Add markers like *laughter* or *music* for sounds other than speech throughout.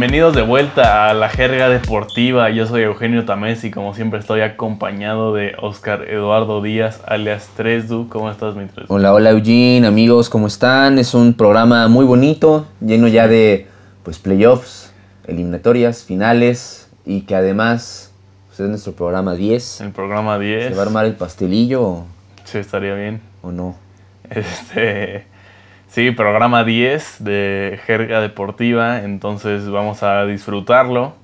Bienvenidos de vuelta a la jerga deportiva. Yo soy Eugenio Tamés y como siempre estoy acompañado de Oscar Eduardo Díaz, alias Tresdu. ¿Cómo estás, mi Tresdu? Hola, hola Eugene, amigos, ¿cómo están? Es un programa muy bonito, lleno ya de pues playoffs, eliminatorias, finales y que además pues, es nuestro programa 10. El programa 10. ¿Se va a armar el pastelillo o, Sí, estaría bien. o no? Este, sí, programa 10 de Jerga Deportiva, entonces vamos a disfrutarlo.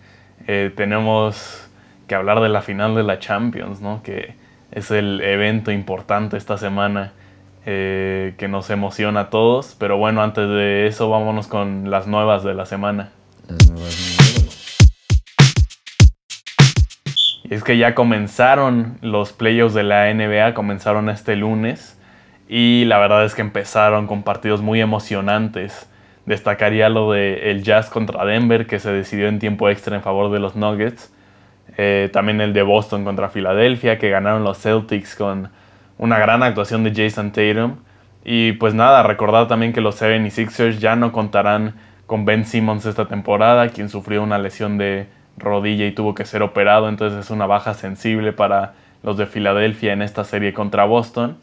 Eh, tenemos que hablar de la final de la Champions, ¿no? Que es el evento importante esta semana eh, que nos emociona a todos. Pero bueno, antes de eso, vámonos con las nuevas de la semana. Y es que ya comenzaron los playoffs de la NBA, comenzaron este lunes. Y la verdad es que empezaron con partidos muy emocionantes. Destacaría lo de el Jazz contra Denver, que se decidió en tiempo extra en favor de los Nuggets. Eh, también el de Boston contra Filadelfia, que ganaron los Celtics con una gran actuación de Jason Tatum. Y pues nada, recordar también que los 76ers ya no contarán con Ben Simmons esta temporada, quien sufrió una lesión de rodilla y tuvo que ser operado, entonces es una baja sensible para los de Filadelfia en esta serie contra Boston.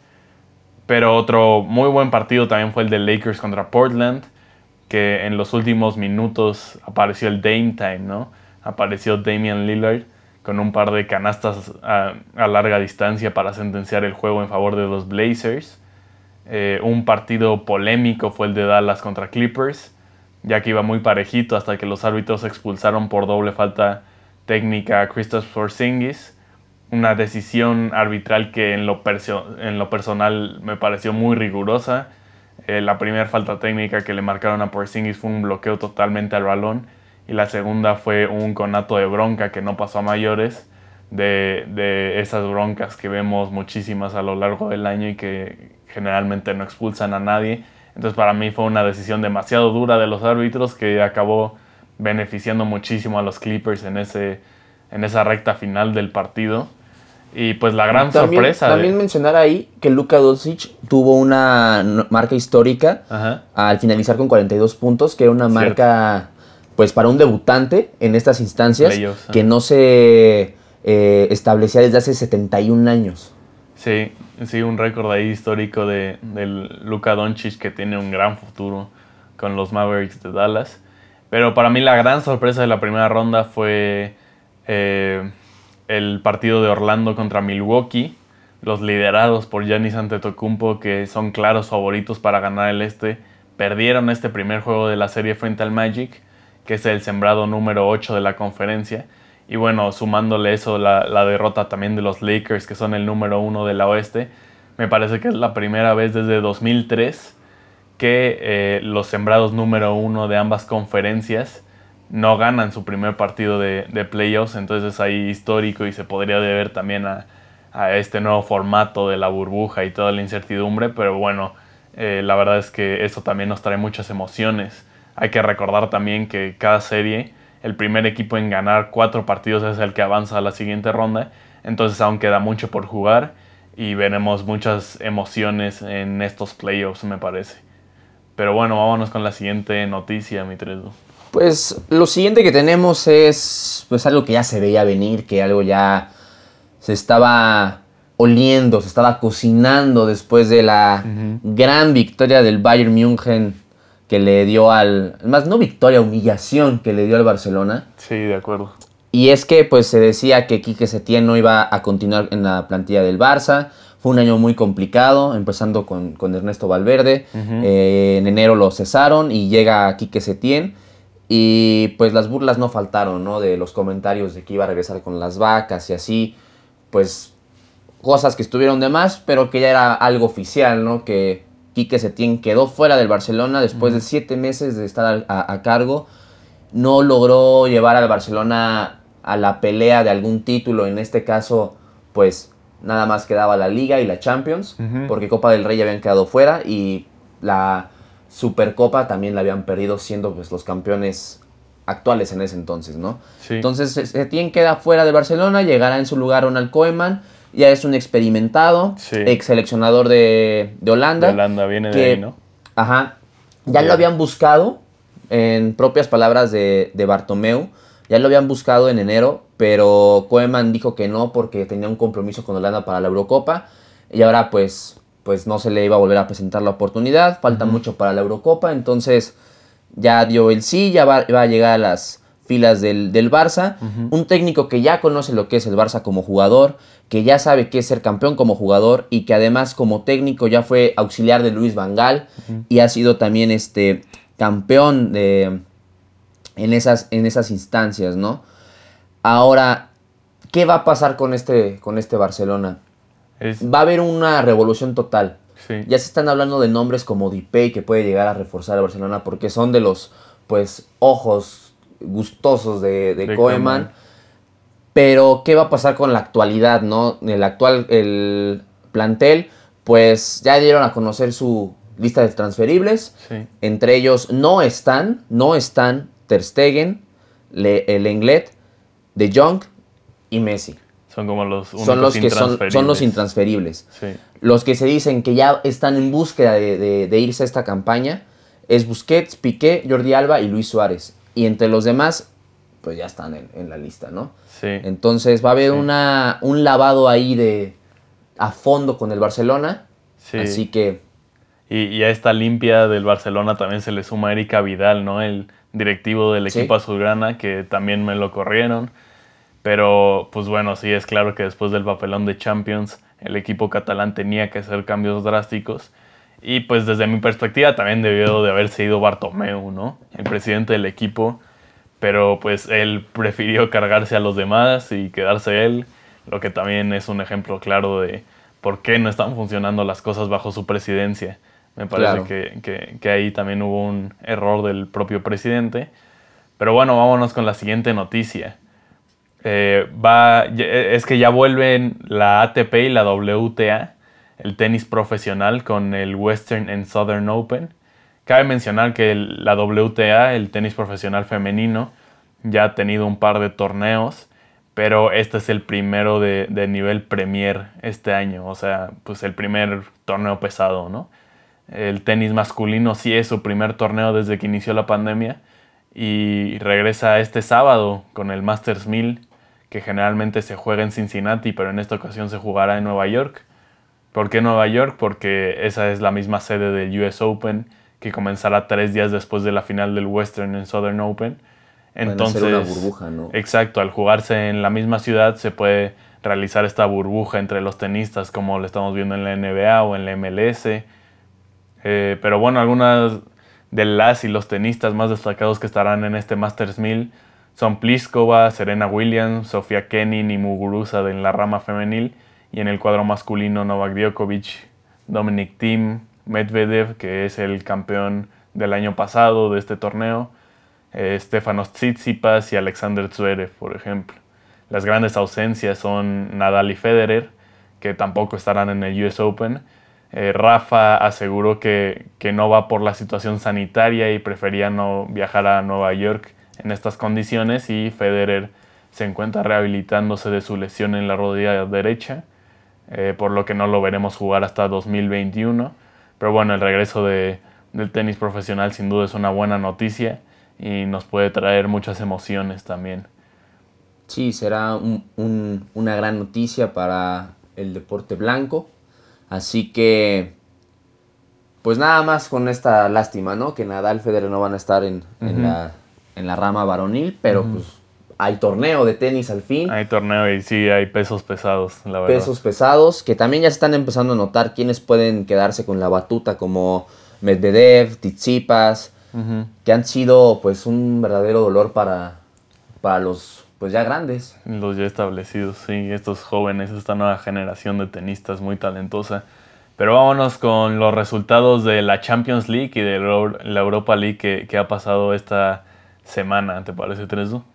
Pero otro muy buen partido también fue el de Lakers contra Portland, que en los últimos minutos apareció el Dame Time, ¿no? Apareció Damian Lillard con un par de canastas a, larga distancia para sentenciar el juego en favor de los Blazers. Eh, un partido polémico fue el de Dallas contra Clippers, ya que iba muy parejito hasta que los árbitros expulsaron por doble falta técnica a Christoph Porzingis. Una decisión arbitral que en lo, perso- en lo personal me pareció muy rigurosa. Eh, la primera falta técnica que le marcaron a Porzingis fue un bloqueo totalmente al balón y la segunda fue un conato de bronca que no pasó a mayores de, de esas broncas que vemos muchísimas a lo largo del año y que generalmente no expulsan a nadie. Entonces para mí fue una decisión demasiado dura de los árbitros que acabó beneficiando muchísimo a los Clippers en, ese, en esa recta final del partido. Y pues la gran También, sorpresa... de- también mencionar ahí que Luka Doncic tuvo una marca histórica Ajá. al finalizar con 42 puntos, que era una Cierto. marca, pues para un debutante en estas instancias, Playoffs, que no se eh, establecía desde hace 71 años. Sí, sí, un récord ahí histórico de, del Luka Doncic que tiene un gran futuro con los Mavericks de Dallas. Pero para mí la gran sorpresa de la primera ronda fue eh, el partido de Orlando contra Milwaukee. Los liderados por Giannis Antetokounmpo, que son claros favoritos para ganar el este, perdieron este primer juego de la serie frente al Magic, que es el sembrado número 8 de la conferencia. Y bueno, sumándole eso, la, derrota también de los Lakers, que son el número 1 de la oeste, me parece que es la primera vez desde 2003 que eh, los sembrados número 1 de ambas conferencias no ganan su primer partido de, de playoffs, entonces es ahí histórico y se podría deber también a, a este nuevo formato de la burbuja y toda la incertidumbre, pero bueno, eh, la verdad es que eso también nos trae muchas emociones. Hay que recordar también que cada serie, el primer equipo en ganar cuatro partidos es el que avanza a la siguiente ronda, entonces aún queda mucho por jugar y veremos muchas emociones en estos playoffs, me parece. Pero bueno, vámonos con la siguiente noticia, mi Tresdo. Pues lo siguiente que tenemos es pues algo que ya se veía venir, que algo ya se estaba oliendo, se estaba cocinando después de la gran victoria del Bayern München que le dio al, más no victoria, humillación que le dio al Barcelona. Sí, de acuerdo. Y es que pues se decía que Quique Setién no iba a continuar en la plantilla del Barça. Fue un año muy complicado, empezando con, con Ernesto Valverde. Eh, en enero lo cesaron y llega Quique Setién. Y pues las burlas no faltaron, ¿no? De los comentarios de que iba a regresar con las vacas y así. Pues cosas que estuvieron de más, pero que ya era algo oficial, ¿no? Que Quique Setién quedó fuera del Barcelona después de siete meses de estar a, a cargo. No logró llevar al Barcelona a la pelea de algún título. En este caso, pues nada más quedaba la Liga y la Champions, porque Copa del Rey ya habían quedado fuera y la Supercopa también la habían perdido siendo pues, los campeones actuales en ese entonces, ¿no? Sí. Entonces Setién queda fuera de Barcelona, llegará en su lugar Ronald Koeman, ya es un experimentado, Sí. ex seleccionador de, de Holanda. De Holanda, viene de que- ahí, ¿no? Ajá. Ya lo habían buscado en propias palabras de, de Bartomeu, ya lo habían buscado en enero, pero Koeman dijo que no porque tenía un compromiso con Holanda para la Eurocopa y ahora pues, pues no se le iba a volver a presentar la oportunidad, falta mucho para la Eurocopa, entonces ya dio el sí, ya va, a llegar a las filas del, Barça, un técnico que ya conoce lo que es el Barça como jugador, que ya sabe qué es ser campeón como jugador y que además como técnico ya fue auxiliar de Luis Vangal y ha sido también este campeón de, en, esas, en esas instancias, ¿no? Ahora, ¿qué va a pasar con este, con este Barcelona? Va a haber una revolución total. Ya se están hablando de nombres como Dipey que puede llegar a reforzar a Barcelona porque son de los pues ojos gustosos de, de, Koeman. Pero, ¿qué va a pasar con la actualidad, no? El actual el plantel, pues ya dieron a conocer su lista de transferibles. Entre ellos no están, no están Ter Stegen, Le, el Englet, De Jong y Messi. Son como los son los que son, son, los intransferibles. Los que se dicen que ya están en búsqueda de, irse a esta campaña es Busquets, Piqué, Jordi Alba y Luis Suárez. Y entre los demás, pues ya están en, la lista, ¿no? Sí. Entonces va a haber una, un lavado ahí de a fondo con el Barcelona. Sí. Así que. Y, a esta limpia del Barcelona también se le suma Erika Vidal, ¿no? El directivo del equipo azulgrana, que también me lo corrieron. Pero, pues bueno, sí, es claro que después del papelón de Champions, el equipo catalán tenía que hacer cambios drásticos. Y pues desde mi perspectiva también debió de haberse ido Bartomeu, ¿no? El presidente del equipo. Pero pues él prefirió cargarse a los demás y quedarse él, lo que también es un ejemplo claro de por qué no están funcionando las cosas bajo su presidencia. Me parece que, que ahí también hubo un error del propio presidente. Pero bueno, vámonos con la siguiente noticia. Eh, va, es que ya vuelven la ATP y la WTA, el tenis profesional, con el Western and Southern Open. Cabe mencionar que la WTA, el tenis profesional femenino, ya ha tenido un par de torneos, pero este es el primero de, nivel Premier este año, o sea, pues el primer torneo pesado, ¿no? El tenis masculino sí es su primer torneo desde que inició la pandemia y regresa este sábado con el Masters 1000 que generalmente se juega en Cincinnati, pero en esta ocasión se jugará en Nueva York. ¿Por qué Nueva York? Porque esa es la misma sede del US Open, que comenzará tres días después de la final del Western and Southern Open. Entonces, una burbuja, ¿no? Exacto, al jugarse en la misma ciudad se puede realizar esta burbuja entre los tenistas, como lo estamos viendo en la NBA o en la MLS. Eh, pero bueno, algunas de las y los tenistas más destacados que estarán en este Masters 1000 son Pliskova, Serena Williams, Sofía Kenin y Muguruza en la rama femenil y en el cuadro masculino Novak Djokovic, Dominic Thiem, Medvedev, que es el campeón del año pasado de este torneo, eh, Stefanos Tsitsipas y Alexander Zverev, por ejemplo. Las grandes ausencias son Nadal y Federer, que tampoco estarán en el US Open. Eh, Rafa aseguró que, que no va por la situación sanitaria y prefería no viajar a Nueva York en estas condiciones y Federer se encuentra rehabilitándose de su lesión en la rodilla derecha, eh, por lo que no lo veremos jugar hasta 2021. Pero bueno, el regreso de, del tenis profesional sin duda es una buena noticia y nos puede traer muchas emociones también. Sí, será una gran noticia para el deporte blanco. Así que, pues nada más con esta lástima, ¿no? Que Nadal y Federer no van a estar en, en la en la rama varonil, pero pues hay torneo de tenis al fin. Hay torneo y sí, hay pesos pesados, la verdad. Pesos pesados, que también ya están empezando a notar quiénes pueden quedarse con la batuta, como Medvedev, Tsitsipas, que han sido pues un verdadero dolor para, para los pues ya grandes. Los ya establecidos, sí, estos jóvenes, esta nueva generación de tenistas muy talentosa. Pero vámonos con los resultados de la Champions League y de la Europa League que, que ha pasado esta semana, ¿te parece?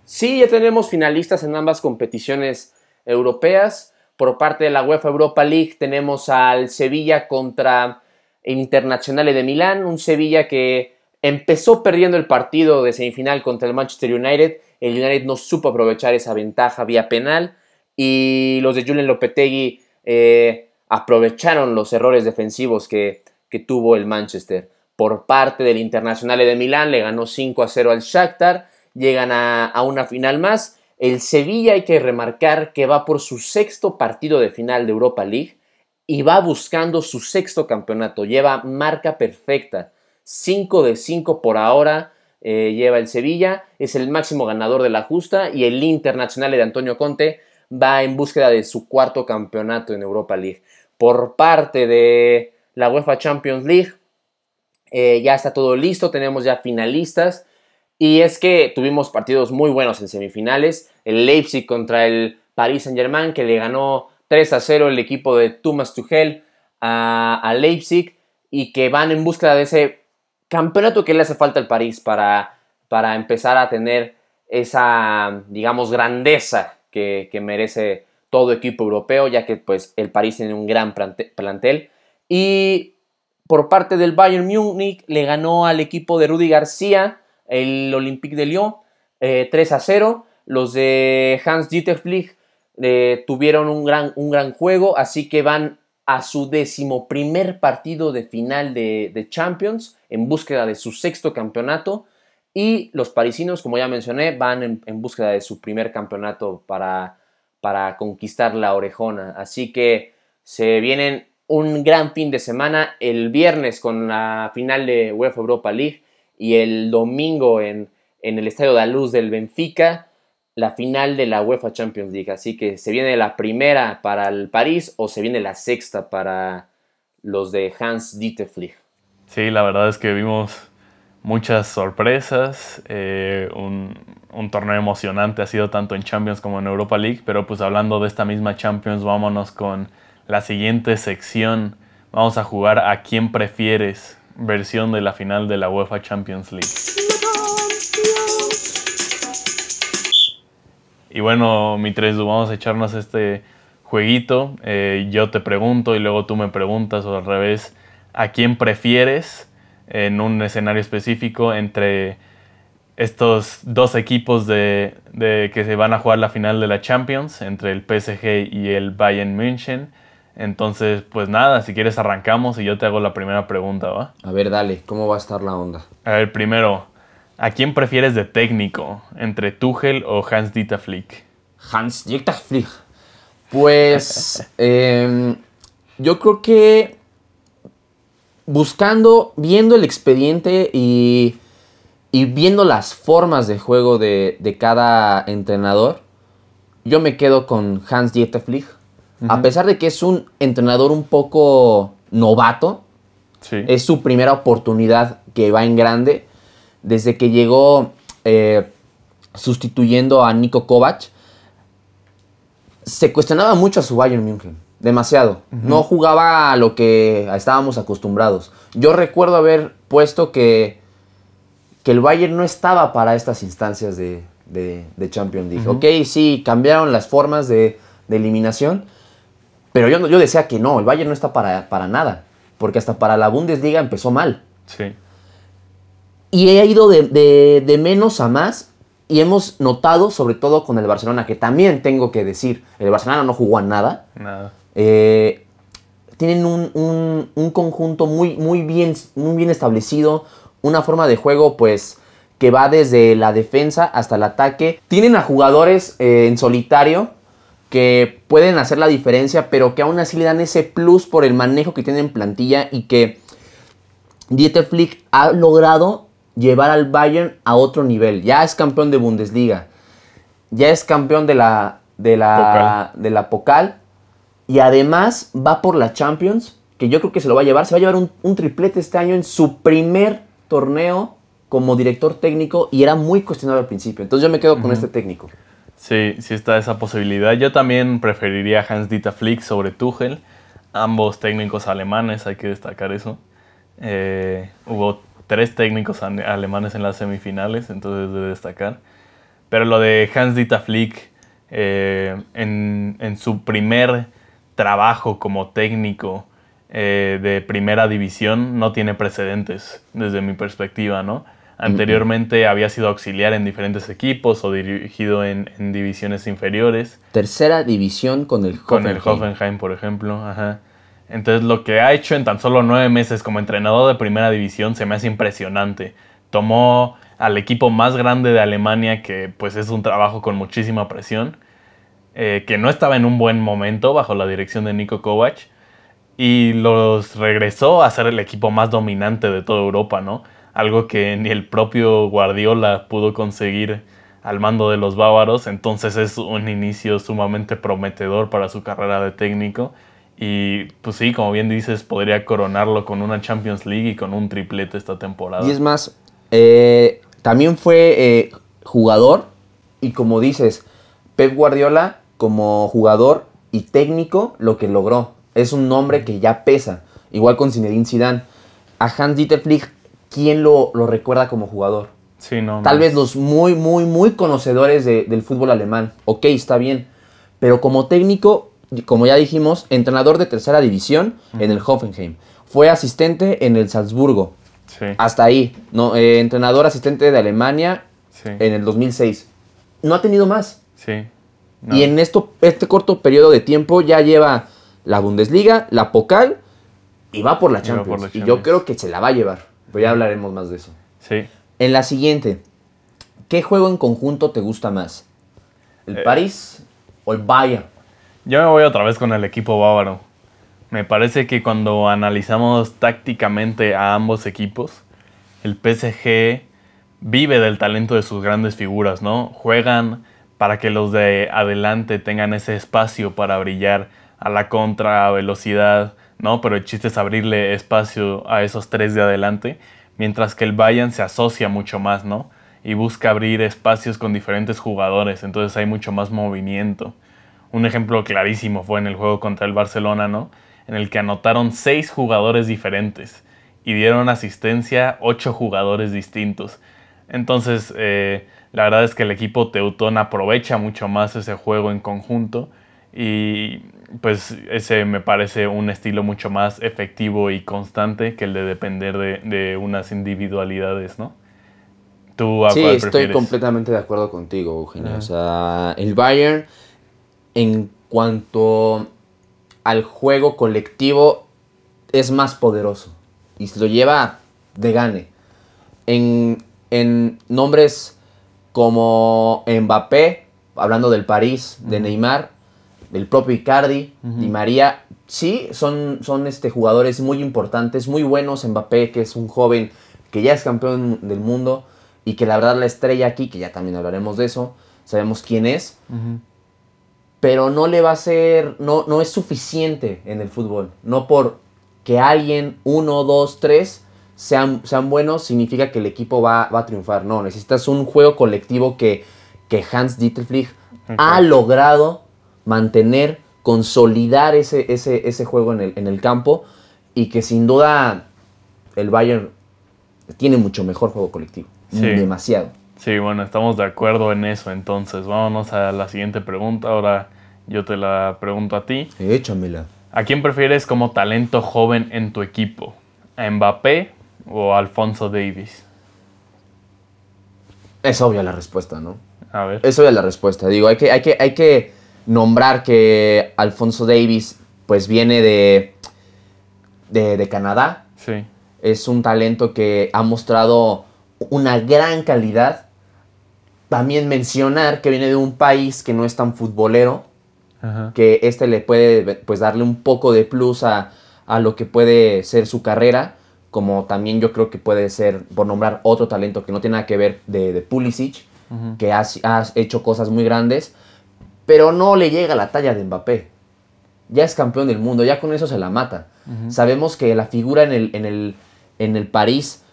Sí, ya tenemos finalistas en ambas competiciones europeas. Por parte de la UEFA Europa League tenemos al Sevilla contra el Internazionale de Milán, un Sevilla que empezó perdiendo el partido de semifinal contra el Manchester United. El United no supo aprovechar esa ventaja vía penal y los de Julian Lopetegui eh, aprovecharon los errores defensivos que tuvo el Manchester. Por parte del Internacional de Milán le ganó 5 a 0 al Shakhtar, llegan a, a una final más. El Sevilla hay que remarcar que va por su sexto partido de final de Europa League y va buscando su sexto campeonato. Lleva marca perfecta. 5 de 5 por ahora eh, lleva el Sevilla. Es el máximo ganador de la justa. Y el Internacional de Antonio Conte va en búsqueda de su cuarto campeonato en Europa League. Por parte de la UEFA Champions League, eh, ya está todo listo. Tenemos ya finalistas. Y es que tuvimos partidos muy buenos en semifinales. El Leipzig contra el Paris Saint Germain, que le ganó 3 a 0 el equipo de Thomas Tuchel a, Leipzig. Y que van en búsqueda de ese campeonato que le hace falta al París para, para empezar a tener esa, digamos, grandeza que, merece todo equipo europeo, ya que pues el París tiene un gran plantel. Y por parte del Bayern Múnich le ganó al equipo de Rudy García, el Olympique de Lyon, 3 eh, a 0. Los de Hans Dieter Flick eh, tuvieron un gran, un gran juego, así que van a su decimoprimer partido de final de, Champions en búsqueda de su sexto campeonato. Y los parisinos, como ya mencioné, van en, búsqueda de su primer campeonato para, para conquistar la orejona. Así que se vienen un gran fin de semana el viernes con la final de UEFA Europa League y el domingo en, en el Estadio de la Luz del Benfica la final de la UEFA Champions League. Así que se viene la primera para el París o se viene la sexta para los de Hans Dieter Flick. Sí, la verdad es que vimos muchas sorpresas. Eh, un, un, torneo emocionante ha sido tanto en Champions como en Europa League. Pero pues hablando de esta misma Champions, vámonos con la siguiente sección. Vamos a jugar a quién prefieres versión de la final de la UEFA Champions League. Y bueno, mi tres, vamos a echarnos este jueguito. Eh, yo te pregunto y luego tú me preguntas o al revés, ¿a quién prefieres en un escenario específico entre estos dos equipos de, que se van a jugar la final de la Champions, entre el PSG y el Bayern München? Entonces, pues nada, si quieres arrancamos y yo te hago la primera pregunta, ¿va? A ver, dale, ¿cómo va a estar la onda? A ver, primero, ¿A quién prefieres de técnico? ¿Entre Tuchel o Hans Dieter Flick? Hans Dieter Flick. Pues *laughs* em, yo creo que buscando, viendo el expediente y, viendo las formas de juego de, cada entrenador, yo me quedo con Hans Dieter Flick. A pesar de que es un entrenador un poco novato, es su primera oportunidad que va en grande desde que llegó eh, sustituyendo a Nico Kovac, se cuestionaba mucho a su Bayern München. Demasiado. No jugaba a lo que estábamos acostumbrados. Yo recuerdo haber puesto que, que el Bayern no estaba para estas instancias de, Champions League. Ok, sí, cambiaron las formas de, eliminación, pero yo, yo decía que no, el Bayern no está para, para nada. Porque hasta para la Bundesliga empezó mal. Sí. Y he ido de, menos a más y hemos notado, sobre todo con el Barcelona, que también tengo que decir, el Barcelona no jugó a nada. Nada. Eh, tienen un, conjunto muy, muy, bien, muy bien establecido, una forma de juego pues que va desde la defensa hasta el ataque. Tienen a jugadores eh, en solitario que pueden hacer la diferencia, pero que aún así le dan ese plus por el manejo que tienen en plantilla y que Dieter Flick ha logrado llevar al Bayern a otro nivel. Ya es campeón de Bundesliga, ya es campeón de la, de la, De la Pocal y además va por la Champions, que yo creo que se lo va a llevar. Se va a llevar un, triplete este año en su primer torneo como director técnico y era muy cuestionado al principio. Entonces yo me quedo con este técnico. Sí, sí está esa posibilidad. Yo también preferiría Hans-Dieter Flick sobre Tuchel. Ambos técnicos alemanes, hay que destacar eso. Eh, hubo tres técnicos alemanes en las semifinales, entonces de destacar. Pero lo de Hans-Dieter Flick eh, en, su primer trabajo como técnico eh, de primera división no tiene precedentes desde mi perspectiva, ¿no? Anteriormente había sido auxiliar en diferentes equipos o dirigido en, divisiones inferiores. Tercera división con el Hoffenheim. Con el Hoffenheim, por ejemplo. Ajá. Entonces lo que ha hecho en tan solo nueve meses como entrenador de primera división se me hace impresionante. Tomó al equipo más grande de Alemania, que pues es un trabajo con muchísima presión, eh, que no estaba en un buen momento bajo la dirección de Nico Kovac, y los regresó a ser el equipo más dominante de toda Europa, ¿no? Algo que ni el propio Guardiola pudo conseguir al mando de los bávaros, entonces es un inicio sumamente prometedor para su carrera de técnico. Y pues sí, como bien dices, podría coronarlo con una Champions League y con un triplete esta temporada. Y es más, eh, también fue eh, jugador y como dices, Pep Guardiola como jugador y técnico lo que logró. Es un nombre que ya pesa. Igual con Zinedine Zidane. A Hans Dieter Flick, ¿quién lo, lo recuerda como jugador? Sí, no, Tal vez los muy, muy, muy conocedores de- del fútbol alemán. Ok, está bien. Pero como técnico, como ya dijimos, entrenador de tercera división en el Hoffenheim. Fue asistente en el Salzburgo. Sí, Hasta ahí. No, eh, entrenador asistente de Alemania sí, en el 2006. No ha tenido más. sí. No. Y en esto, este corto periodo de tiempo ya lleva la Bundesliga, la Pokal y va por la Champions. por la Y yo creo que se la va a llevar. Pero ya hablaremos más de eso. Sí. En la siguiente, ¿qué juego en conjunto te gusta más? ¿El Eh. París o el Bayern? Yo me voy otra vez con el equipo bávaro. Me parece que cuando analizamos tácticamente a ambos equipos, el PSG vive del talento de sus grandes figuras, ¿no? Juegan para que los de adelante tengan ese espacio para brillar a la contra, a velocidad, ¿no? Pero el chiste es abrirle espacio a esos tres de adelante, mientras que el Bayern se asocia mucho más, ¿no? Y busca abrir espacios con diferentes jugadores, entonces hay mucho más movimiento. Un ejemplo clarísimo fue en el juego contra el Barcelona, ¿no? En el que anotaron seis jugadores diferentes y dieron asistencia ocho jugadores distintos. Entonces, eh, la verdad es que el equipo Teutón aprovecha mucho más ese juego en conjunto y pues ese me parece un estilo mucho más efectivo y constante que el de depender de, de unas individualidades, ¿no? ¿Tú a Sí, cuál estoy prefieres? completamente de acuerdo contigo, Eugenio. O sea, el Bayern, en cuanto al juego colectivo, es más poderoso. Y se lo lleva de gane. En, en nombres como Mbappé, hablando del París, de Neymar, del propio Icardi, Di María, sí, son, son este, jugadores muy importantes, muy buenos. Mbappé, que es un joven que ya es campeón del mundo y que la verdad la estrella aquí, que ya también hablaremos de eso, sabemos quién es, pero no le va a ser, no, no es suficiente en el fútbol. No por que alguien, uno, dos, tres, sean, sean buenos, significa que el equipo va, va a triunfar. No, necesitas un juego colectivo que, que Hans Dieter Flick ha logrado mantener, consolidar ese, ese, ese juego en el, en el campo y que sin duda el Bayern tiene mucho mejor juego colectivo. Sí. Demasiado. Sí, bueno, estamos de acuerdo en eso. Entonces, vámonos a la siguiente pregunta. Ahora yo te la pregunto a ti. Échamela. ¿A quién prefieres como talento joven en tu equipo? ¿A Mbappé o a Alfonso Davis? Es obvia la respuesta, ¿no? A ver. Es obvia la respuesta. Digo, hay que, hay que, hay que nombrar que Alfonso Davis, pues viene de, de, de Canadá. Sí, Es un talento que ha mostrado una gran calidad. También mencionar que viene de un país que no es tan futbolero, Ajá. que este le puede pues darle un poco de plus a, a lo que puede ser su carrera, como también yo creo que puede ser, por nombrar otro talento que no tiene nada que ver de, de Pulisic, que ha, ha hecho cosas muy grandes, pero no le llega a la talla de Mbappé. Ya es campeón del mundo, ya con eso se la mata. Sabemos que la figura en el, en, el, en el París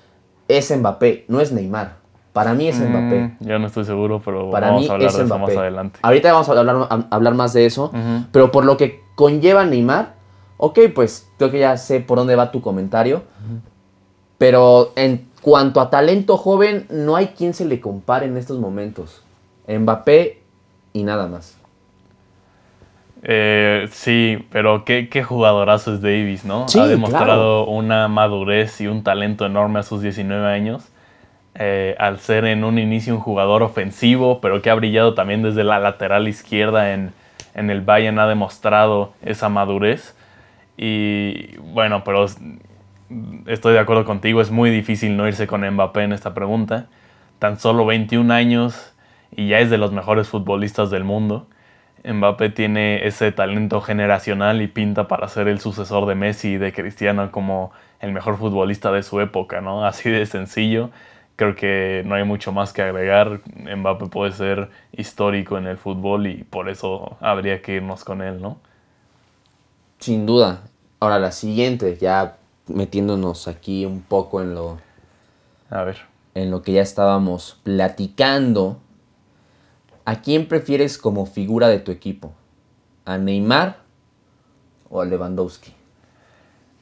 es Mbappé, no es Neymar. Para mí es Mbappé. Mm, yo no estoy seguro, pero Para vamos mí a hablar es de eso más adelante. Ahorita vamos a hablar, a hablar más de eso. Pero por lo que conlleva Neymar, ok, pues creo que ya sé por dónde va tu comentario. Pero en cuanto a talento joven, no hay quien se le compare en estos momentos. Mbappé y nada más. Eh, sí, pero qué, qué jugadorazo es Davis, ¿no? Sí, ha demostrado una madurez y un talento enorme a sus 19 años. eh, al ser en un inicio un jugador ofensivo, pero que ha brillado también desde la lateral izquierda en, en el Bayern, ha demostrado esa madurez. Y bueno, pero estoy de acuerdo contigo, es muy difícil no irse con Mbappé en esta pregunta. Tan solo 21 años y ya es de los mejores futbolistas del mundo. Mbappé tiene ese talento generacional y pinta para ser el sucesor de Messi y de Cristiano como el mejor futbolista de su época, ¿no? *laughs* Así de sencillo. Creo que no hay mucho más que agregar. Mbappé puede ser histórico en el fútbol y por eso habría que irnos con él, ¿no? Sin duda. Ahora la siguiente, ya metiéndonos aquí un poco en lo. A ver. En lo que ya estábamos platicando. ¿A quién prefieres como figura de tu equipo? ¿A Neymar o a Lewandowski?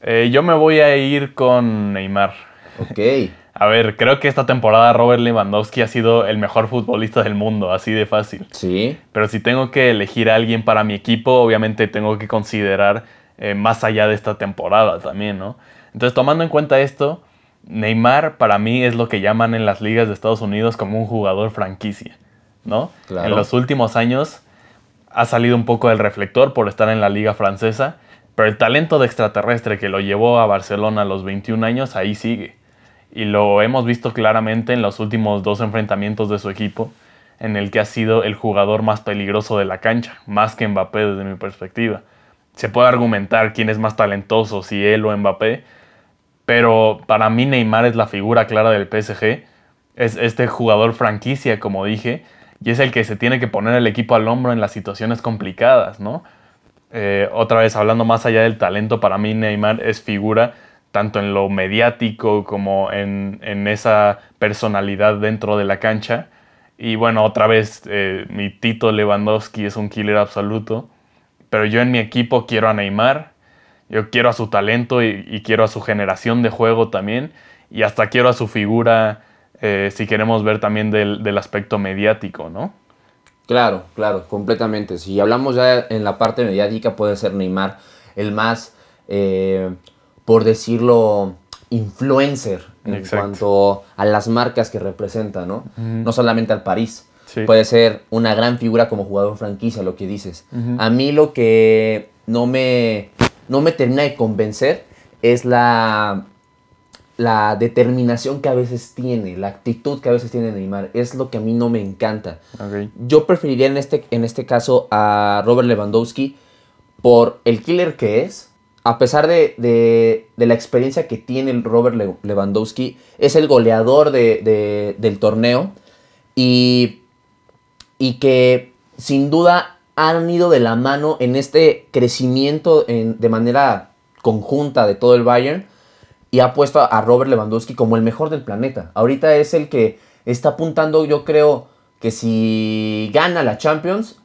Eh, yo me voy a ir con Neymar. Ok. *laughs* A ver, creo que esta temporada Robert Lewandowski ha sido el mejor futbolista del mundo, así de fácil. Sí. Pero si tengo que elegir a alguien para mi equipo, obviamente tengo que considerar eh, más allá de esta temporada también, ¿no? Entonces, tomando en cuenta esto, Neymar para mí es lo que llaman en las ligas de Estados Unidos como un jugador franquicia, ¿no? En los últimos años ha salido un poco del reflector por estar en la liga francesa, pero el talento de extraterrestre que lo llevó a Barcelona a los 21 años ahí sigue. Y lo hemos visto claramente en los últimos dos enfrentamientos de su equipo, en el que ha sido el jugador más peligroso de la cancha, más que Mbappé desde mi perspectiva. Se puede argumentar quién es más talentoso, si él o Mbappé, pero para mí Neymar es la figura clara del PSG. Es este jugador franquicia, como dije, y es el que se tiene que poner el equipo al hombro en las situaciones complicadas, ¿no? Eh, otra vez, hablando más allá del talento, para mí Neymar es figura tanto en lo mediático como en, esa personalidad dentro de la cancha. Y bueno, otra vez, eh, mi Tito Lewandowski es un killer absoluto, pero yo en mi equipo quiero a Neymar, yo quiero a su talento y, quiero a su generación de juego también, y hasta quiero a su figura eh, si queremos ver también del, aspecto mediático, ¿no? Claro, claro, completamente. Si hablamos ya en la parte mediática, puede ser Neymar el más eh, por decirlo, influencer en cuanto a las marcas que representa, ¿no? No solamente al París. Puede ser una gran figura como jugador franquicia, lo que dices. A mí lo que no me, no me termina de convencer es la, la determinación que a veces tiene, la actitud que a veces tiene Neymar. Es lo que a mí no me encanta. Yo preferiría en este, en este caso a Robert Lewandowski por el killer que es, a pesar de, la experiencia que tiene el Robert Lewandowski, es el goleador del torneo y, y, que sin duda han ido de la mano en este crecimiento de manera conjunta de todo el Bayern y ha puesto a Robert Lewandowski como el mejor del planeta. Ahorita es el que está apuntando, yo creo que si gana la Champions,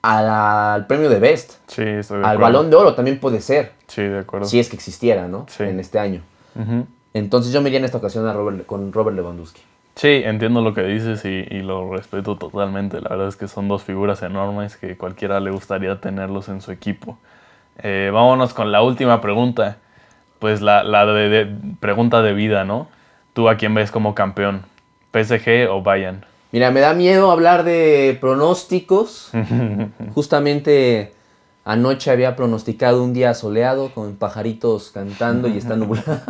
al premio de Best. Sí, Al balón de oro también puede ser. Sí, de acuerdo. Si es que existiera, ¿no? Sí. En este año. Entonces yo me iría en esta ocasión a Robert, con Robert Lewandowski. Sí, entiendo lo que dices y, lo respeto totalmente. La verdad es que son dos figuras enormes que cualquiera le gustaría tenerlos en su equipo. Eh, vámonos con la última pregunta. Pues la, de, pregunta de vida, ¿no? ¿Tú a quién ves como campeón? ¿PSG o Bayern? Mira, me da miedo hablar de pronósticos. *laughs* Justamente anoche había pronosticado un día soleado con pajaritos cantando y está *laughs* nublado.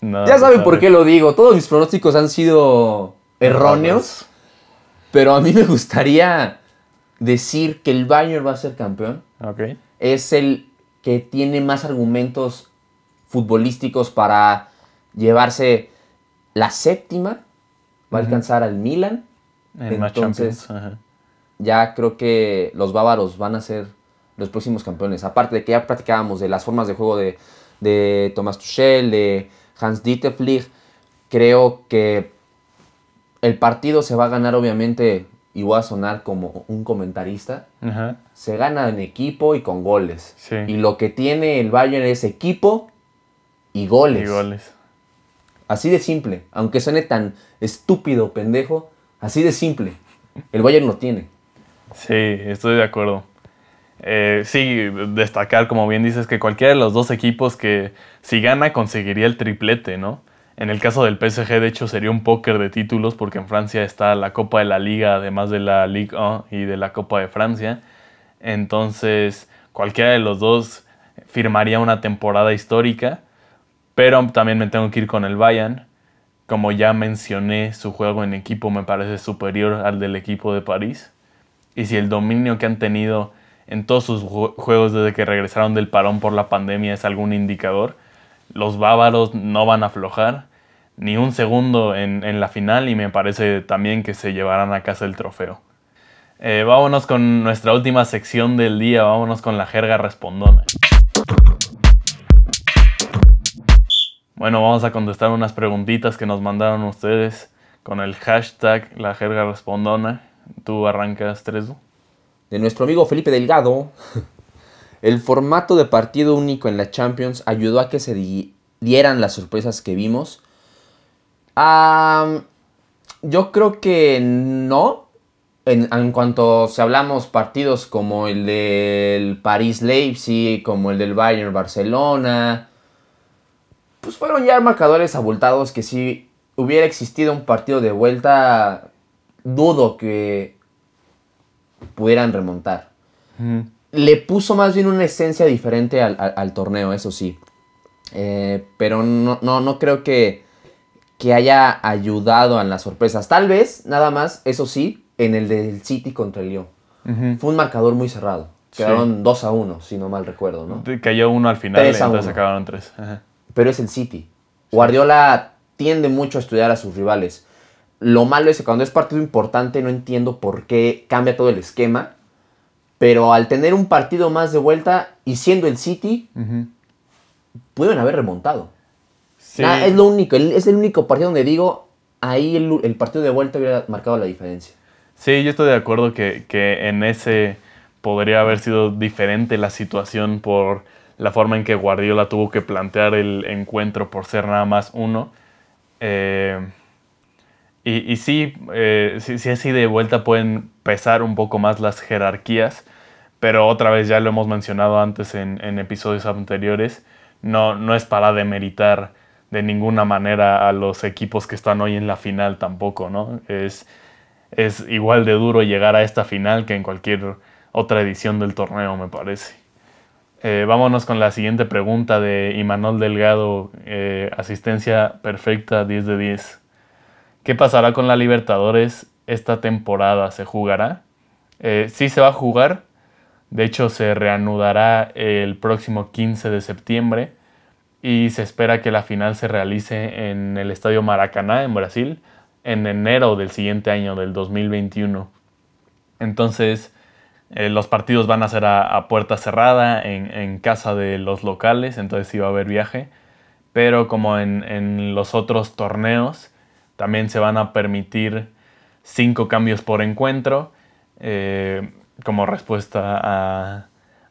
ya saben por qué lo digo. Todos mis pronósticos han sido erróneos. Pero a mí me gustaría decir que el Bayern va a ser campeón. Es el que tiene más argumentos futbolísticos para llevarse la séptima va a alcanzar al Milan. Entonces, ya creo que los bávaros van a ser los próximos campeones. Aparte de que ya platicábamos de las formas de juego de, de Thomas Tuchel, de Hans Dieter Flick, creo que el partido se va a ganar obviamente, y voy a sonar como un comentarista, se gana en equipo y con goles. Y lo que tiene el Bayern es equipo y goles. Y goles. Así de simple. Aunque suene tan estúpido, pendejo, así de simple. El Bayern lo tiene. Sí, estoy de acuerdo. Eh, sí, destacar, como bien dices, que cualquiera de los dos equipos que si gana conseguiría el triplete, ¿no? En el caso del PSG, de hecho, sería un póker de títulos porque en Francia está la Copa de la Liga, además de la Ligue 1 y de la Copa de Francia. Entonces, cualquiera de los dos firmaría una temporada histórica, pero también me tengo que ir con el Bayern. Como ya mencioné, su juego en equipo me parece superior al del equipo de París. Y si el dominio que han tenido en todos sus juegos desde que regresaron del parón por la pandemia es algún indicador, los bávaros no van a aflojar ni un segundo en, la final y me parece también que se llevarán a casa el trofeo. Eh, vámonos con nuestra última sección del día, vámonos con la jerga respondona. Bueno, vamos a contestar unas preguntitas que nos mandaron ustedes con el hashtag la jerga respondona. Tú arrancas, Tresu. De nuestro amigo Felipe Delgado. El formato de partido único en la Champions ayudó a que se dieran las sorpresas que vimos. yo creo que no. En, cuanto se hablamos partidos como el del París Leipzig, como el del Bayern Barcelona, pues fueron ya marcadores abultados que si hubiera existido un partido de vuelta, dudo que pudieran remontar. Le puso más bien una esencia diferente al, torneo, eso sí. Eh, pero no, no, creo que, que haya ayudado en las sorpresas. Tal vez, nada más, eso sí, en el del City contra el Lyon. Fue un marcador muy cerrado. Quedaron 2 a 1, si no mal recuerdo, ¿no? Cayó uno al final, entonces acabaron 3 pero es el City. Guardiola tiende mucho a estudiar a sus rivales. Lo malo es que cuando es partido importante no entiendo por qué cambia todo el esquema. Pero al tener un partido más de vuelta y siendo el City, pueden haber remontado. es lo único, es el único partido donde digo, ahí el, partido de vuelta hubiera marcado la diferencia. Sí, yo estoy de acuerdo que, que en ese podría haber sido diferente la situación por la forma en que Guardiola tuvo que plantear el encuentro por ser nada más uno. Eh, y, eh, sí, sí, así de vuelta pueden pesar un poco más las jerarquías, pero otra vez ya lo hemos mencionado antes en, episodios anteriores, no, no es para demeritar de ninguna manera a los equipos que están hoy en la final tampoco, ¿no? Es, es igual de duro llegar a esta final que en cualquier otra edición del torneo, me parece. Eh, vámonos con la siguiente pregunta de Imanol Delgado, eh, asistencia perfecta 10 de 10. ¿Qué pasará con la Libertadores esta temporada? ¿Se jugará? Eh, sí se va a jugar, de hecho se reanudará el próximo 15 de septiembre y se espera que la final se realice en el Estadio Maracaná en Brasil en enero del siguiente año, del 2021. Entonces, eh, los partidos van a ser a, puerta cerrada, en, casa de los locales, entonces sí va a haber viaje. Pero como en, los otros torneos, también se van a permitir cinco cambios por encuentro eh, como respuesta a,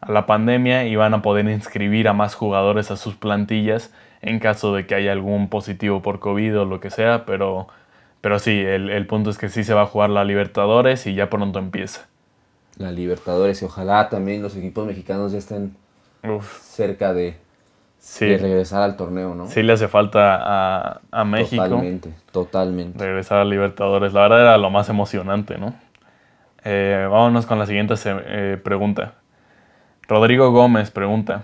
la pandemia y van a poder inscribir a más jugadores a sus plantillas en caso de que haya algún positivo por COVID o lo que sea. Pero, pero sí, el, el punto es que sí se va a jugar la Libertadores y ya pronto empieza la Libertadores y ojalá también los equipos mexicanos ya estén cerca de, regresar al torneo, ¿no? Sí le hace falta a, México. Totalmente, totalmente. Regresar a Libertadores. La verdad era lo más emocionante, ¿no? Eh, vámonos con la siguiente eh, pregunta. Rodrigo Gómez pregunta.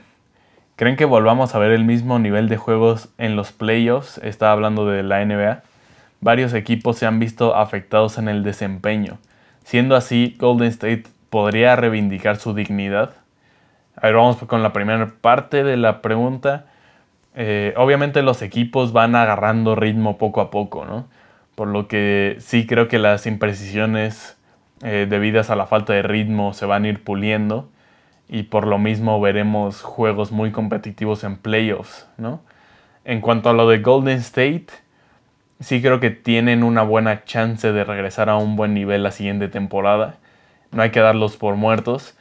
¿Creen que volvamos a ver el mismo nivel de juegos en los playoffs? Está hablando de la NBA. Varios equipos se han visto afectados en el desempeño. Siendo así, Golden State podría reivindicar su dignidad? A ver, vamos con la primera parte de la pregunta. Eh, obviamente los equipos van agarrando ritmo poco a poco, ¿no? Por lo que sí creo que las imprecisiones eh, debidas a la falta de ritmo se van a ir puliendo y por lo mismo veremos juegos muy competitivos en playoffs, ¿no? En cuanto a lo de Golden State, sí creo que tienen una buena chance de regresar a un buen nivel la siguiente temporada no hay que darlos por muertos,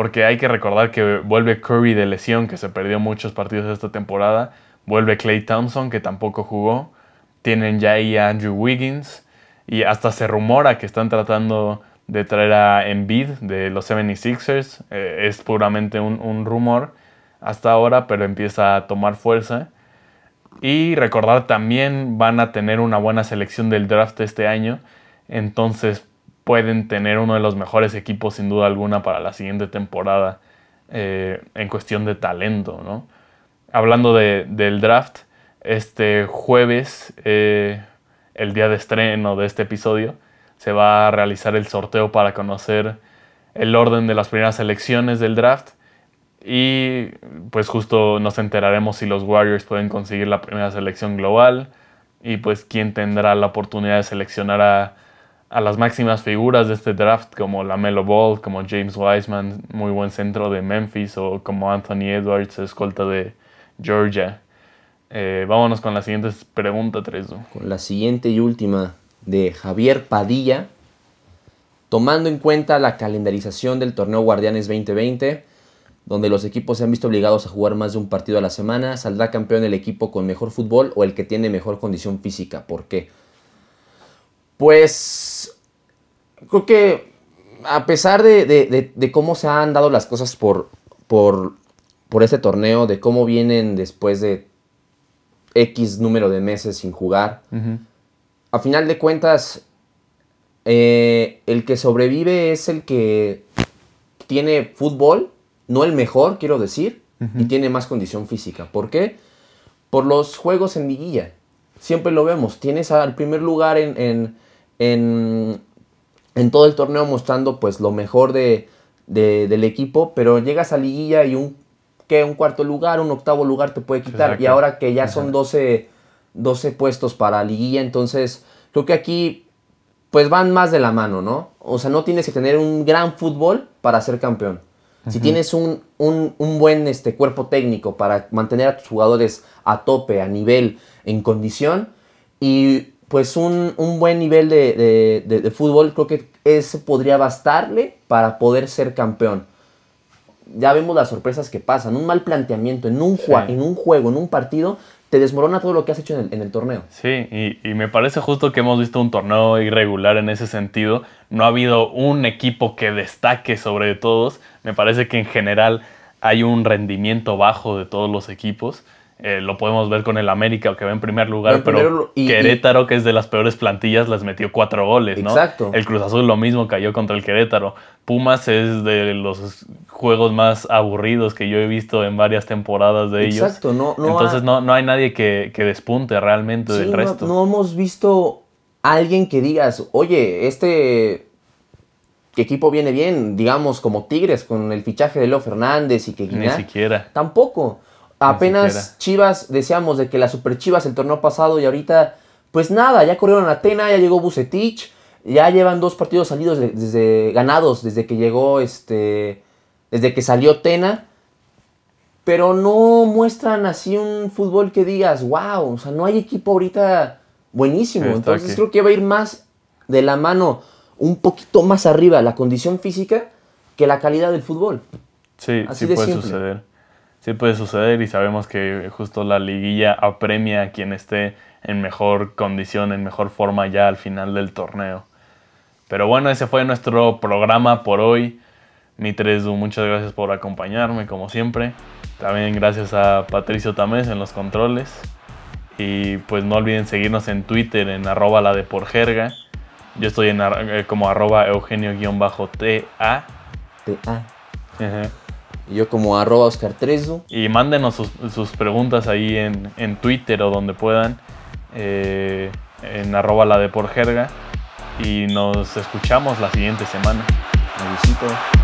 porque hay que recordar que vuelve Curry de lesión, que se perdió muchos partidos esta temporada, vuelve Clay Thompson, que tampoco jugó, tienen ya ahí a Andrew Wiggins, y hasta se rumora que están tratando de traer a Embiid de los 76ers, eh, es puramente un, un rumor hasta ahora, pero empieza a tomar fuerza. Y recordar también van a tener una buena selección del draft este año. Entonces pueden tener uno de los mejores equipos sin duda alguna para la siguiente temporada. eh, en cuestión de talento, ¿no? Hablando del draft, este jueves, eh, el día de estreno de este episodio, se va a realizar el sorteo para conocer el orden de las primeras selecciones del draft y pues justo nos enteraremos si los Warriors pueden conseguir la primera selección global y pues quién tendrá la oportunidad de seleccionar a, las máximas figuras de este draft como la Melo Ball, como James Wiseman, muy buen centro de Memphis o como Anthony Edwards, escolta de Georgia. Eh, vámonos con la siguiente pregunta, Treso. Con la siguiente y última de Javier Padilla. Tomando en cuenta la calendarización del torneo Guardianes 2020, donde los equipos se han visto obligados a jugar más de un partido a la semana, ¿saldrá campeón el equipo con mejor fútbol o el que tiene mejor condición física? ¿Por qué? Pues creo que a pesar de, cómo se han dado las cosas por, por, por este torneo, de cómo vienen después de X número de meses sin jugar, a final de cuentas, eh, el que sobrevive es el que tiene fútbol, no el mejor, quiero decir, y tiene más condición física. ¿Por qué? Por los juegos en liguilla. Siempre lo vemos. Tienes al primer lugar en, en, en, todo el torneo mostrando pues lo mejor de, del equipo, pero llegas a liguilla y un, que un cuarto lugar, un octavo lugar te puede quitar. Y ahora que ya son 12, 12 puestos para liguilla, entonces creo que aquí pues van más de la mano, ¿no? O sea, no tienes que tener un gran fútbol para ser campeón. Si tienes un, buen este, cuerpo técnico para mantener a tus jugadores a tope, a nivel, en condición, y pues un, buen nivel de, fútbol, creo que eso podría bastarle para poder ser campeón. Ya vemos las sorpresas que pasan. Un mal planteamiento en un, en un juego, en un partido, te desmorona todo lo que has hecho en el, torneo. Sí, y, me parece justo que hemos visto un torneo irregular en ese sentido. No ha habido un equipo que destaque sobre todos. Me parece que en general hay un rendimiento bajo de todos los equipos. Eh, lo podemos ver con el América, que va en primer lugar, pero Querétaro, que es de las peores plantillas, las metió cuatro goles, ¿no? Exacto. El Cruz Azul lo mismo cayó contra el Querétaro. Pumas es de los juegos más aburridos que yo he visto en varias temporadas de ellos. Exacto, no, no Entonces no, no hay nadie que, despunte realmente del resto. No, hemos visto a alguien que digas, oye, este equipo viene bien, digamos, como Tigres con el fichaje de Leo Fernández y que Ni siquiera. Tampoco. Apenas Chivas, decíamos de que la Super Chivas el torneo pasado y ahorita, pues nada, ya corrieron a Atena, ya llegó Bucetich, ya llevan dos partidos salidos desde ganados desde que llegó este desde que salió Tena, pero no muestran así un fútbol que digas, wow, o sea, no hay equipo ahorita buenísimo. Entonces creo que va a ir más de la mano, un poquito más arriba la condición física que la calidad del fútbol. Sí, sí puede suceder sí puede suceder y sabemos que justo la liguilla apremia a quien esté en mejor condición, en mejor forma ya al final del torneo. Pero bueno, ese fue nuestro programa por hoy. Mitresu, muchas gracias por acompañarme como siempre. También gracias a Patricio Tamés en los controles. Y pues no olviden seguirnos en Twitter en arroba la de por jerga. Yo estoy en eh, como arroba eugenio-ta. Ta. Y yo como arroba Oscar Y mándenos sus, preguntas ahí en, Twitter o donde puedan. Eh, en arroba la de. Y nos escuchamos la siguiente semana. Un besito.